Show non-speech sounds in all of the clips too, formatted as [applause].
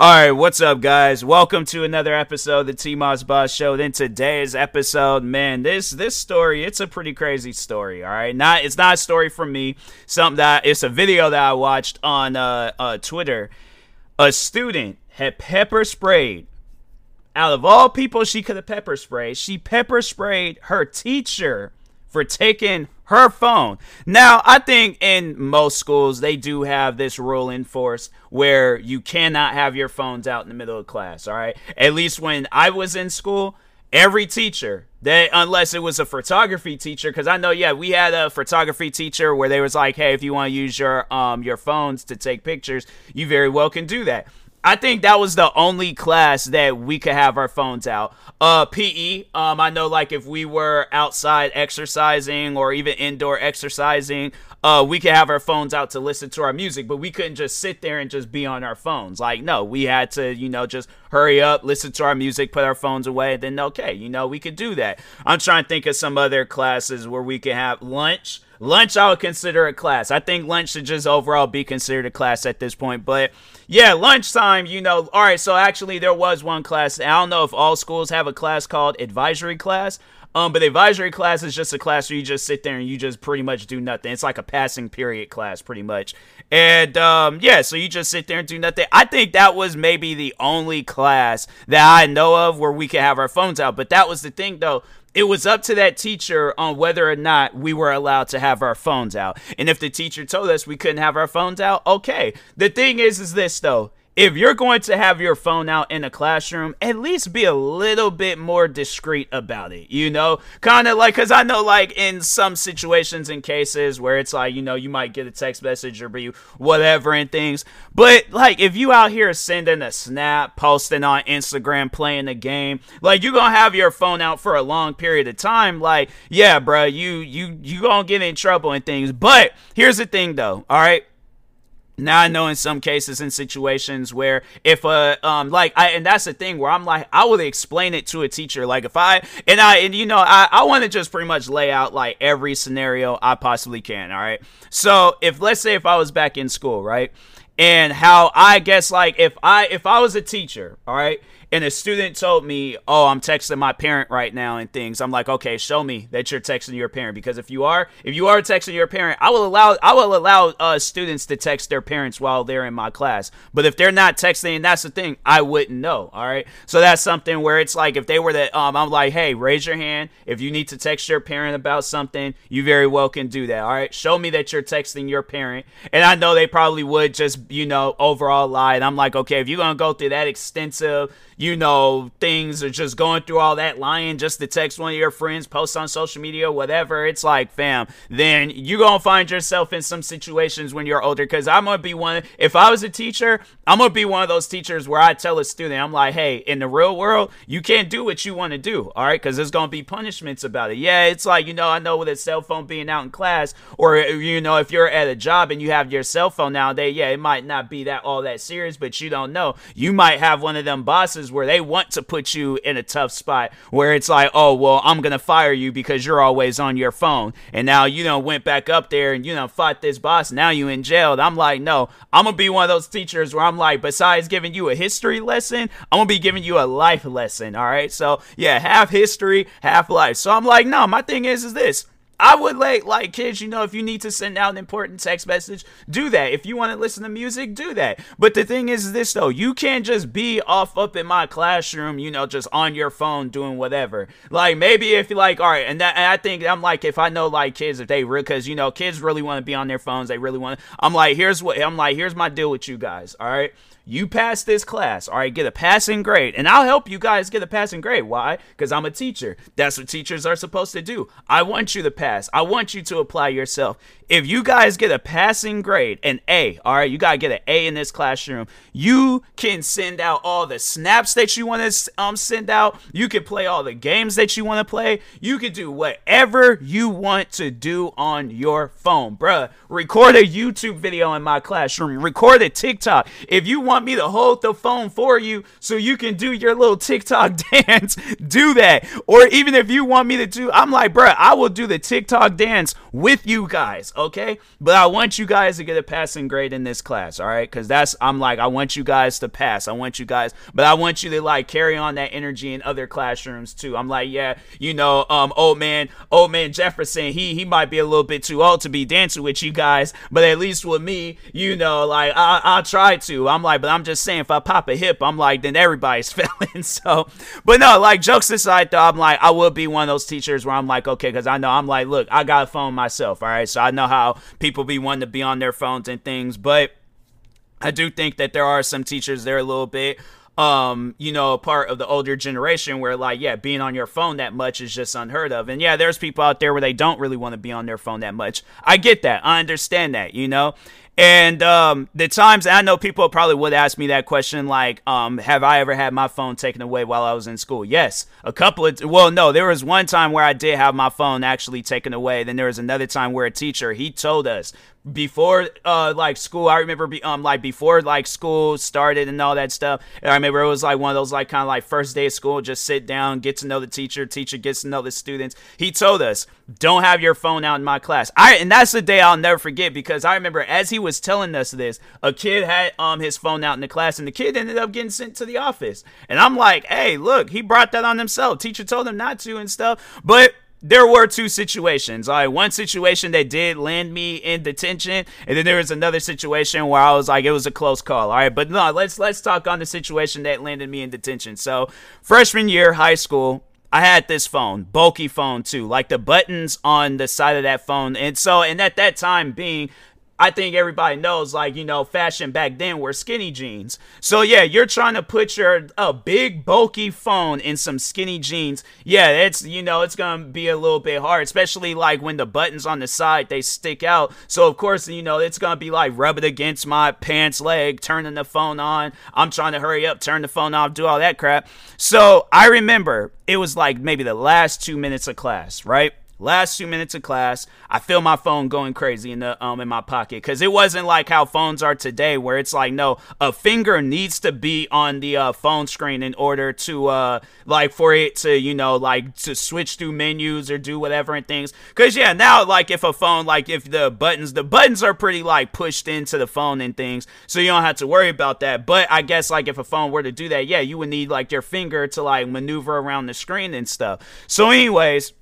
All right, what's up, guys? Welcome to another episode of the T Moss Boss Show. Then today's episode, man, this this story, it's a pretty crazy story. All right, not it's not a story from me. Something that it's a video that I watched on uh, uh, Twitter. A student had pepper sprayed. Out of all people, she could have pepper sprayed. She pepper sprayed her teacher for taking her phone. Now, I think in most schools they do have this rule enforced where you cannot have your phones out in the middle of class, all right? At least when I was in school, every teacher that unless it was a photography teacher because i know yeah we had a photography teacher where they was like hey if you want to use your um your phones to take pictures you very well can do that I think that was the only class that we could have our phones out. Uh, PE. Um, I know like if we were outside exercising or even indoor exercising, uh, we could have our phones out to listen to our music, but we couldn't just sit there and just be on our phones. Like, no, we had to, you know, just hurry up, listen to our music, put our phones away, then okay, you know, we could do that. I'm trying to think of some other classes where we could have lunch lunch I would consider a class. I think lunch should just overall be considered a class at this point. But yeah, lunchtime, you know, all right, so actually there was one class. I don't know if all schools have a class called advisory class. Um, but advisory class is just a class where you just sit there and you just pretty much do nothing. It's like a passing period class, pretty much. And um, yeah, so you just sit there and do nothing. I think that was maybe the only class that I know of where we could have our phones out. But that was the thing, though it was up to that teacher on whether or not we were allowed to have our phones out. And if the teacher told us we couldn't have our phones out, okay. The thing is, is this though if you're going to have your phone out in a classroom, at least be a little bit more discreet about it, you know? Kind of like, because I know, like, in some situations and cases where it's like, you know, you might get a text message or be whatever and things. But, like, if you out here sending a snap, posting on Instagram, playing a game, like, you're going to have your phone out for a long period of time. Like, yeah, bro, you, you, you going to get in trouble and things. But here's the thing, though, all right? Now I know in some cases in situations where if uh um like I and that's the thing where I'm like I would explain it to a teacher. Like if I and I and you know I I want to just pretty much lay out like every scenario I possibly can all right? So if let's say if I was back in school right and how I guess like if I if I was a teacher all right and a student told me, "Oh, I'm texting my parent right now and things." I'm like, "Okay, show me that you're texting your parent because if you are, if you are texting your parent, I will allow I will allow uh, students to text their parents while they're in my class. But if they're not texting, that's the thing, I wouldn't know. All right, so that's something where it's like if they were that um, I'm like, "Hey, raise your hand if you need to text your parent about something. You very well can do that. All right, show me that you're texting your parent." And I know they probably would just, you know, overall lie. And I'm like, okay, if you're gonna go through that extensive you know, things are just going through all that lying just to text one of your friends, post on social media, whatever. It's like, fam, then you're going to find yourself in some situations when you're older. Because I'm going to be one, if I was a teacher, I'm going to be one of those teachers where I tell a student, I'm like, hey, in the real world, you can't do what you want to do, all right? Because there's going to be punishments about it. Yeah, it's like, you know, I know with a cell phone being out in class, or, you know, if you're at a job and you have your cell phone nowadays, yeah, it might not be that all that serious, but you don't know. You might have one of them bosses where they want to put you in a tough spot where it's like, oh, well, I'm going to fire you because you're always on your phone. And now you know went back up there and you know fought this boss. Now you in jail. I'm like, no, I'm going to be one of those teachers where I'm like, besides giving you a history lesson, I'm going to be giving you a life lesson. All right. So yeah, half history, half life. So I'm like, no, my thing is, is this I would like like kids, you know, if you need to send out an important text message, do that. If you want to listen to music, do that. But the thing is this though, you can't just be off up in my classroom, you know, just on your phone doing whatever. Like maybe if you like, all right, and that and I think I'm like if I know like kids if they really because you know kids really want to be on their phones, they really want. I'm like here's what I'm like here's my deal with you guys. All right, you pass this class, all right, get a passing grade, and I'll help you guys get a passing grade. Why? Because I'm a teacher. That's what teachers are supposed to do. I want you to pass. I want you to apply yourself. if you guys get a passing grade, an A, all right, you got to get an A in this classroom, you can send out all the snaps that you want to um, send out. You can play all the games that you want to play. You can do whatever you want to do on your phone. Bruh, record a YouTube video in my classroom, record a TikTok. If you want me to hold the phone for you so you can do your little TikTok [laughs] dance, do that. Or even if you want me to do, I'm like, bruh, I will do the TikTok dance with you guys, okay? But I want you guys to get a passing grade in this class, all right? Because that's, I'm like, I want you guys to pass. I want you guys, but I want you to like carry on that energy in other classrooms too. I'm like, yeah, you know, um, old man, old man Jefferson, he he might be a little bit too old to be dancing with you guys, but at least with me, you know, like I I try to. I'm like, but I'm just saying, if I pop a hip, I'm like, then everybody's [laughs] failing. So, but no, like jokes aside, though, I'm like, I will be one of those teachers where I'm like, okay, because I know I'm like, look, I got a phone myself, all right, so I know how people be wanting to be on their phones and things, but. I do think that there are some teachers there a little bit um, you know, part of the older generation where like, yeah, being on your phone that much is just unheard of. And yeah, there's people out there where they don't really want to be on their phone that much. I get that. I understand that, you know? And um, the times I know people probably would ask me that question, like, um, have I ever had my phone taken away while I was in school? Yes, a couple of. Well, no, there was one time where I did have my phone actually taken away. Then there was another time where a teacher he told us before uh like school i remember be, um like before like school started and all that stuff i remember it was like one of those like kind of like first day of school just sit down get to know the teacher teacher gets to know the students he told us don't have your phone out in my class i and that's the day i'll never forget because i remember as he was telling us this a kid had um his phone out in the class and the kid ended up getting sent to the office and i'm like hey look he brought that on himself teacher told him not to and stuff but there were two situations. All right, one situation that did land me in detention, and then there was another situation where I was like, it was a close call. All right, but no, let's let's talk on the situation that landed me in detention. So freshman year, high school, I had this phone, bulky phone too, like the buttons on the side of that phone. And so, and at that time being I think everybody knows, like, you know, fashion back then were skinny jeans. So, yeah, you're trying to put your a big, bulky phone in some skinny jeans. Yeah, it's, you know, it's going to be a little bit hard, especially like when the buttons on the side, they stick out. So, of course, you know, it's going to be like rubbing against my pants leg, turning the phone on. I'm trying to hurry up, turn the phone off, do all that crap. So, I remember it was like maybe the last two minutes of class, right? Last two minutes of class, I feel my phone going crazy in the um in my pocket because it wasn't like how phones are today, where it's like no, a finger needs to be on the uh, phone screen in order to uh like for it to you know like to switch through menus or do whatever and things. Cause yeah, now like if a phone like if the buttons the buttons are pretty like pushed into the phone and things, so you don't have to worry about that. But I guess like if a phone were to do that, yeah, you would need like your finger to like maneuver around the screen and stuff. So anyways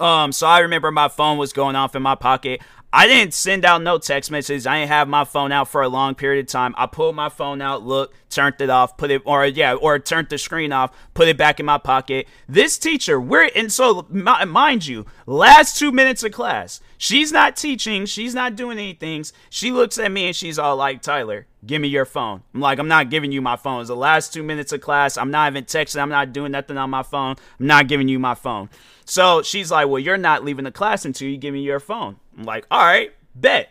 um, so I remember my phone was going off in my pocket. I didn't send out no text messages. I didn't have my phone out for a long period of time. I pulled my phone out, looked, turned it off, put it, or yeah, or turned the screen off, put it back in my pocket. This teacher, we're, and so mind you, last two minutes of class, she's not teaching, she's not doing anything. She looks at me and she's all like, Tyler, give me your phone. I'm like, I'm not giving you my phone. It's the last two minutes of class. I'm not even texting. I'm not doing nothing on my phone. I'm not giving you my phone. So she's like, Well, you're not leaving the class until you give me your phone. I'm like, All right, bet.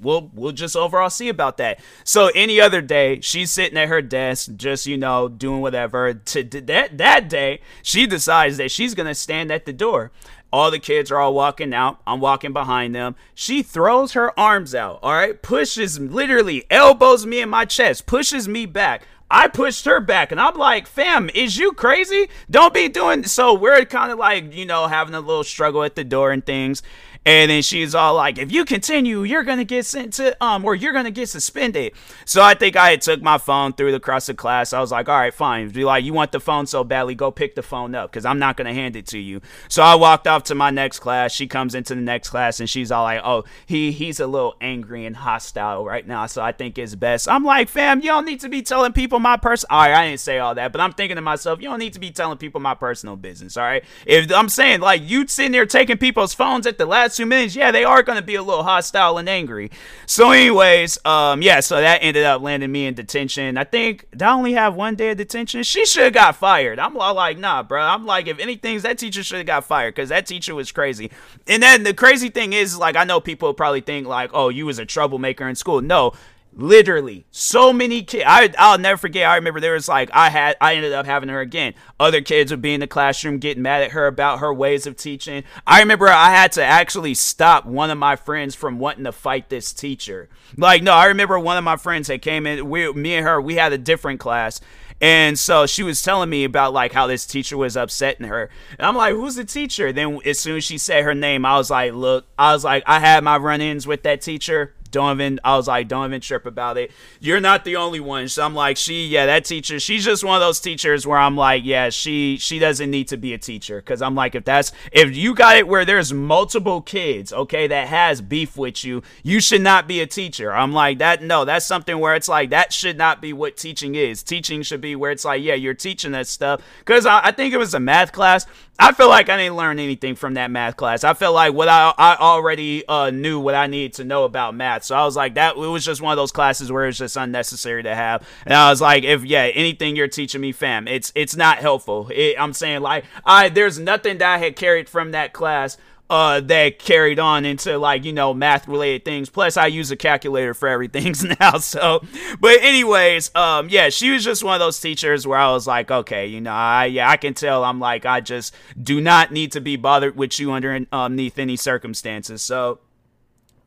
We'll we'll just overall see about that. So any other day, she's sitting at her desk, just you know, doing whatever. To that that day, she decides that she's gonna stand at the door. All the kids are all walking out. I'm walking behind them. She throws her arms out, all right, pushes literally elbows me in my chest, pushes me back. I pushed her back and I'm like, fam, is you crazy? Don't be doing so. We're kind of like, you know, having a little struggle at the door and things. And then she's all like, if you continue, you're gonna get sent to um or you're gonna get suspended. So I think I took my phone through the across the class. I was like, all right, fine. Be like, you want the phone so badly, go pick the phone up because I'm not gonna hand it to you. So I walked off to my next class. She comes into the next class and she's all like, oh, he he's a little angry and hostile right now. So I think it's best. I'm like, fam, you don't need to be telling people my person. All right, I didn't say all that, but I'm thinking to myself, you don't need to be telling people my personal business. All right, if I'm saying like you sitting there taking people's phones at the last two minutes, yeah, they are going to be a little hostile and angry. So, anyways, um, yeah, so that ended up landing me in detention. I think I only have one day of detention. She should have got fired. I'm like, nah, bro. I'm like, if anything, that teacher should have got fired because that teacher was crazy. And then the crazy thing is, like, I know people probably think like, oh, you was a troublemaker in school. No, literally so many kids I, i'll never forget i remember there was like i had i ended up having her again other kids would be in the classroom getting mad at her about her ways of teaching i remember i had to actually stop one of my friends from wanting to fight this teacher like no i remember one of my friends that came in we, me and her we had a different class and so she was telling me about like how this teacher was upsetting her. And I'm like, who's the teacher? Then as soon as she said her name, I was like, look, I was like, I had my run-ins with that teacher. Don't even, I was like, don't even trip about it. You're not the only one. So I'm like, she, yeah, that teacher, she's just one of those teachers where I'm like, yeah, she, she doesn't need to be a teacher. Cause I'm like, if that's, if you got it where there's multiple kids, okay, that has beef with you, you should not be a teacher. I'm like, that, no, that's something where it's like, that should not be what teaching is. Teaching should be where it's like, yeah, you're teaching that stuff. Cause I, I think it was a math class. I feel like I didn't learn anything from that math class. I feel like what I I already uh, knew what I needed to know about math. So I was like, that it was just one of those classes where it's just unnecessary to have. And I was like, if yeah, anything you're teaching me, fam, it's it's not helpful. It, I'm saying like, I there's nothing that I had carried from that class uh that carried on into like you know math related things plus i use a calculator for everything [laughs] now so but anyways um yeah she was just one of those teachers where i was like okay you know i yeah i can tell i'm like i just do not need to be bothered with you under underneath um, any circumstances so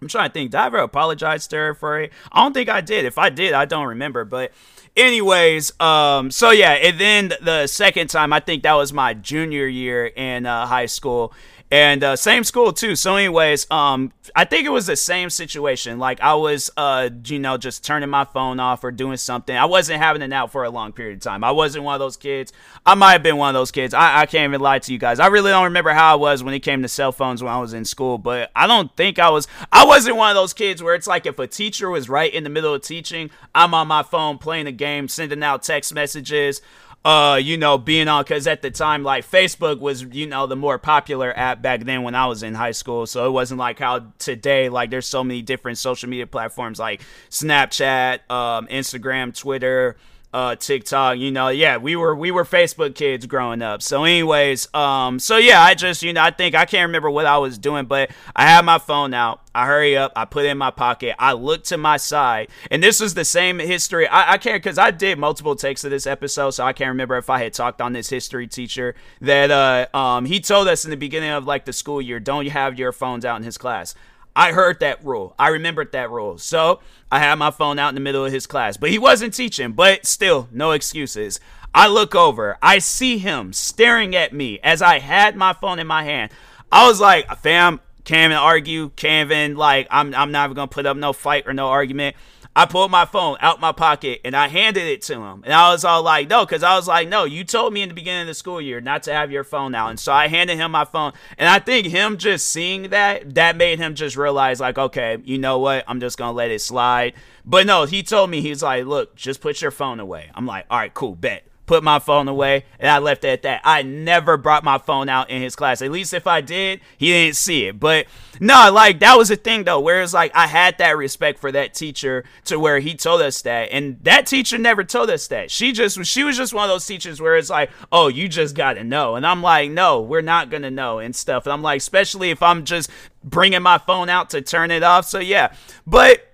i'm trying to think did i ever apologize to her for it? I don't think i did. If i did i don't remember but anyways um so yeah and then the second time i think that was my junior year in uh, high school and uh, same school too. So, anyways, um, I think it was the same situation. Like I was, uh, you know, just turning my phone off or doing something. I wasn't having it out for a long period of time. I wasn't one of those kids. I might have been one of those kids. I, I can't even lie to you guys. I really don't remember how I was when it came to cell phones when I was in school. But I don't think I was. I wasn't one of those kids where it's like if a teacher was right in the middle of teaching, I'm on my phone playing a game, sending out text messages uh, you know, being on because at the time, like Facebook was, you know, the more popular app back then when I was in high school. So it wasn't like how today, like, there's so many different social media platforms like Snapchat, um, Instagram, Twitter, uh, TikTok, you know, yeah, we were we were Facebook kids growing up. So, anyways, um, so yeah, I just you know I think I can't remember what I was doing, but I had my phone out. I hurry up, I put it in my pocket, I look to my side, and this is the same history. I, I can't because I did multiple takes of this episode, so I can't remember if I had talked on this history teacher that uh um he told us in the beginning of like the school year, don't have your phones out in his class. I heard that rule. I remembered that rule. So I had my phone out in the middle of his class. But he wasn't teaching, but still, no excuses. I look over. I see him staring at me as I had my phone in my hand. I was like, fam, can't even argue. Can't even, like, I'm, I'm not even to put up no fight or no argument. I pulled my phone out my pocket and I handed it to him. And I was all like, no, because I was like, no, you told me in the beginning of the school year not to have your phone out. And so I handed him my phone. And I think him just seeing that, that made him just realize, like, okay, you know what? I'm just going to let it slide. But no, he told me, he's like, look, just put your phone away. I'm like, all right, cool, bet put my phone away, and I left it at that. I never brought my phone out in his class. At least if I did, he didn't see it. But no, like that was the thing though, where it's like I had that respect for that teacher to where he told us that, and that teacher never told us that. She just she was just one of those teachers where it's like, oh, you just gotta know, and I'm like, no, we're not gonna know and stuff. And I'm like, especially if I'm just bringing my phone out to turn it off. So yeah, but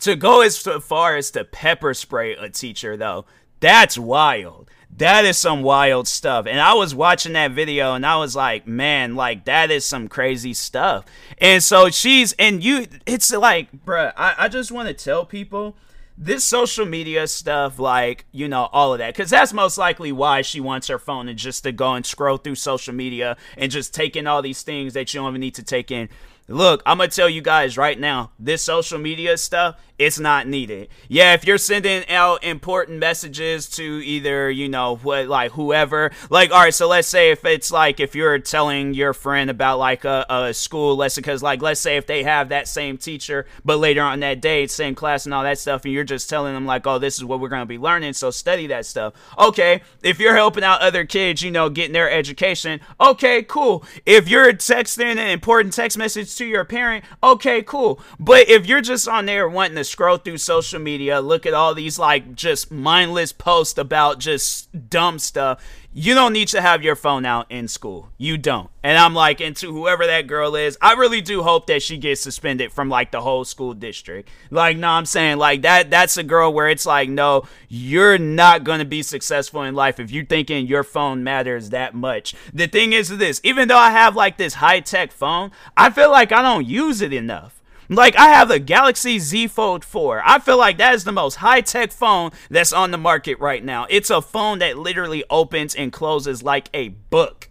to go as far as to pepper spray a teacher though that's wild. That is some wild stuff. And I was watching that video and I was like, man, like that is some crazy stuff. And so she's, and you, it's like, bruh, I, I just want to tell people this social media stuff, like, you know, all of that, because that's most likely why she wants her phone and just to go and scroll through social media and just take in all these things that you don't even need to take in Look, I'm gonna tell you guys right now, this social media stuff, it's not needed. Yeah, if you're sending out important messages to either, you know, what like whoever, like all right, so let's say if it's like if you're telling your friend about like a, a school lesson, because like let's say if they have that same teacher, but later on that day, same class and all that stuff, and you're just telling them like, oh, this is what we're gonna be learning, so study that stuff. Okay, if you're helping out other kids, you know, getting their education, okay, cool. If you're texting an important text message to your parent, okay, cool. But if you're just on there wanting to scroll through social media, look at all these like just mindless posts about just dumb stuff, you don't need to have your phone out in school. You don't. And I'm like, and to whoever that girl is, I really do hope that she gets suspended from like the whole school district. Like, no, I'm saying like that that's a girl where it's like, no, you're not gonna be successful in life if you're thinking your phone matters that much. The thing is this, even though I have like this high-tech phone, I feel like I don't use it enough. Like I have the Galaxy Z Fold 4. I feel like that is the most high-tech phone that's on the market right now. It's a phone that literally opens and closes like a book.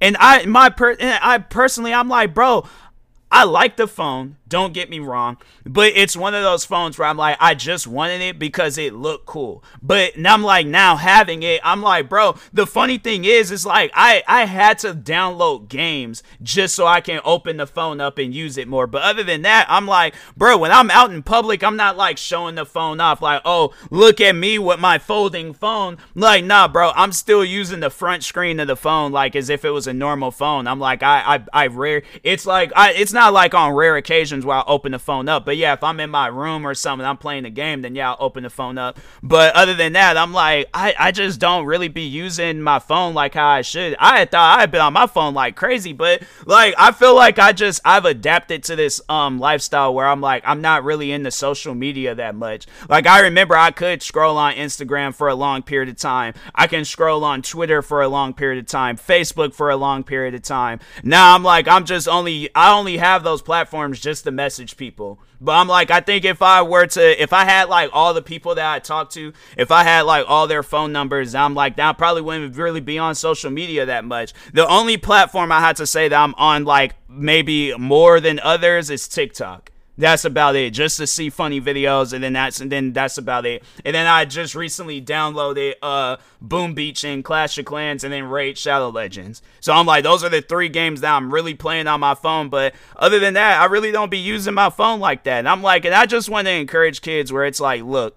And I my per I personally I'm like, bro, I like the phone. Don't get me wrong, but it's one of those phones where I'm like, I just wanted it because it looked cool. But now I'm like, now having it, I'm like, bro. The funny thing is, it's like I I had to download games just so I can open the phone up and use it more. But other than that, I'm like, bro, when I'm out in public, I'm not like showing the phone off, like, oh, look at me with my folding phone. Like, nah, bro, I'm still using the front screen of the phone like as if it was a normal phone. I'm like, I I I rare. It's like I. It's not like on rare occasions occasions where I'll open the phone up. But yeah, if I'm in my room or something, I'm playing a game, then yeah, I'll open the phone up. But other than that, I'm like, I, I just don't really be using my phone like how I should. I thought I'd been on my phone like crazy, but like I feel like I just I've adapted to this um lifestyle where I'm like I'm not really into social media that much. Like I remember I could scroll on Instagram for a long period of time. I can scroll on Twitter for a long period of time, Facebook for a long period of time. Now I'm like I'm just only I only have those platforms just to message people. But I'm like, I think if I were to, if I had like all the people that I talked to, if I had like all their phone numbers, I'm like, that probably wouldn't really be on social media that much. The only platform I had to say that I'm on like maybe more than others is TikTok. That's about it. Just to see funny videos, and then that's and then that's about it. And then I just recently downloaded uh Boom Beach and Clash of Clans, and then Raid Shadow Legends. So I'm like, those are the three games that I'm really playing on my phone. But other than that, I really don't be using my phone like that. And I'm like, and I just want to encourage kids where it's like, look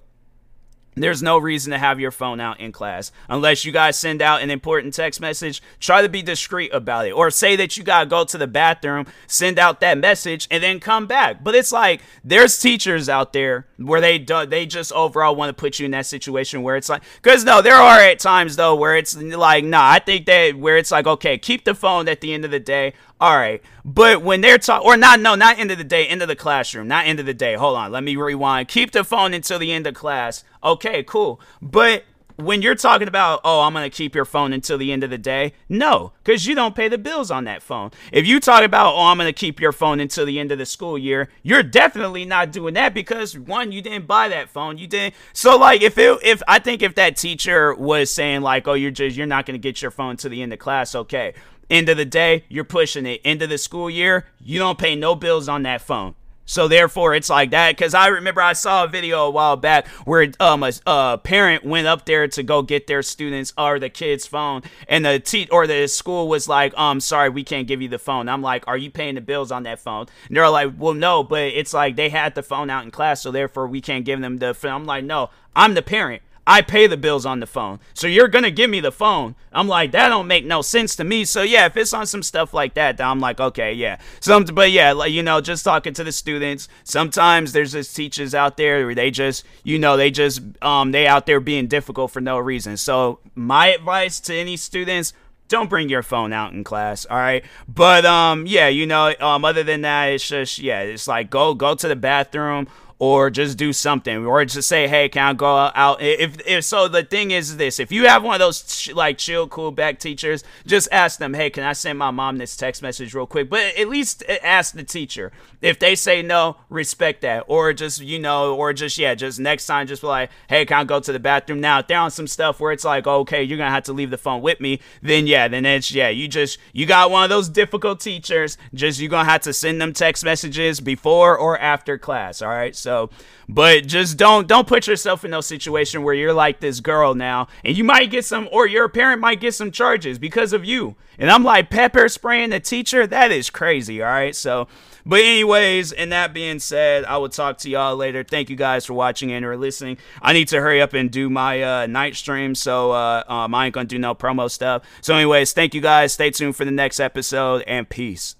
there's no reason to have your phone out in class unless you guys send out an important text message. Try to be discreet about it, or say that you gotta go to the bathroom, send out that message, and then come back. But it's like there's teachers out there where they do, they just overall want to put you in that situation where it's like, because no, there are at times though where it's like, nah, I think that where it's like, okay, keep the phone at the end of the day. All right. But when they're talking, or not, no, not end of the day, end of the classroom, not end of the day. Hold on. Let me rewind. Keep the phone until the end of class. Okay, cool. But when you're talking about, oh, I'm going to keep your phone until the end of the day, no, because you don't pay the bills on that phone. If you talk about, oh, I'm going to keep your phone until the end of the school year, you're definitely not doing that because one, you didn't buy that phone. You didn't. So, like, if it, if I think if that teacher was saying, like, oh, you're just, you're not going to get your phone to the end of class, okay. End of the day, you're pushing it. End of the school year, you don't pay no bills on that phone. So therefore, it's like that. Because I remember I saw a video a while back where um a, a, parent went up there to go get their students or the kid's phone, and the te- or the school was like, um, sorry, we can't give you the phone. I'm like, are you paying the bills on that phone? And they're like, well, no, but it's like they had the phone out in class, so therefore we can't give them the phone. I'm like, no, I'm the parent. I pay the bills on the phone. So you're gonna give me the phone. I'm like, that don't make no sense to me. So yeah, if it's on some stuff like that, then I'm like, okay, yeah. Some but yeah, like you know, just talking to the students. Sometimes there's just teachers out there where they just, you know, they just um they out there being difficult for no reason. So my advice to any students, don't bring your phone out in class all right but um yeah you know um other than that it's just yeah it's like go go to the bathroom or just do something or just say hey can i go out? If, if so the thing is this if you have one of those ch- like chill cool back teachers just ask them hey can i send my mom this text message real quick? But at least uh, ask the teacher. If they say no respect that. Or just you know or just yeah just next time just be like hey can i go to the bathroom? Now if they're on some stuff where it's like okay you're gonna have to leave the phone with me then yeah then it's yeah you just you got one of those difficult teachers just you're gonna have to send them text messages before or after class all right? So so, but just don't don't put yourself in no situation where you're like this girl now, and you might get some, or your parent might get some charges because of you. And I'm like pepper spraying the teacher. That is crazy. All right, so. But anyways, and that being said, I will talk to y'all later. Thank you guys for watching and or listening. I need to hurry up and do my uh, night stream, so uh, um, I ain't gonna do no promo stuff. So, anyways, thank you guys. Stay tuned for the next episode, and peace.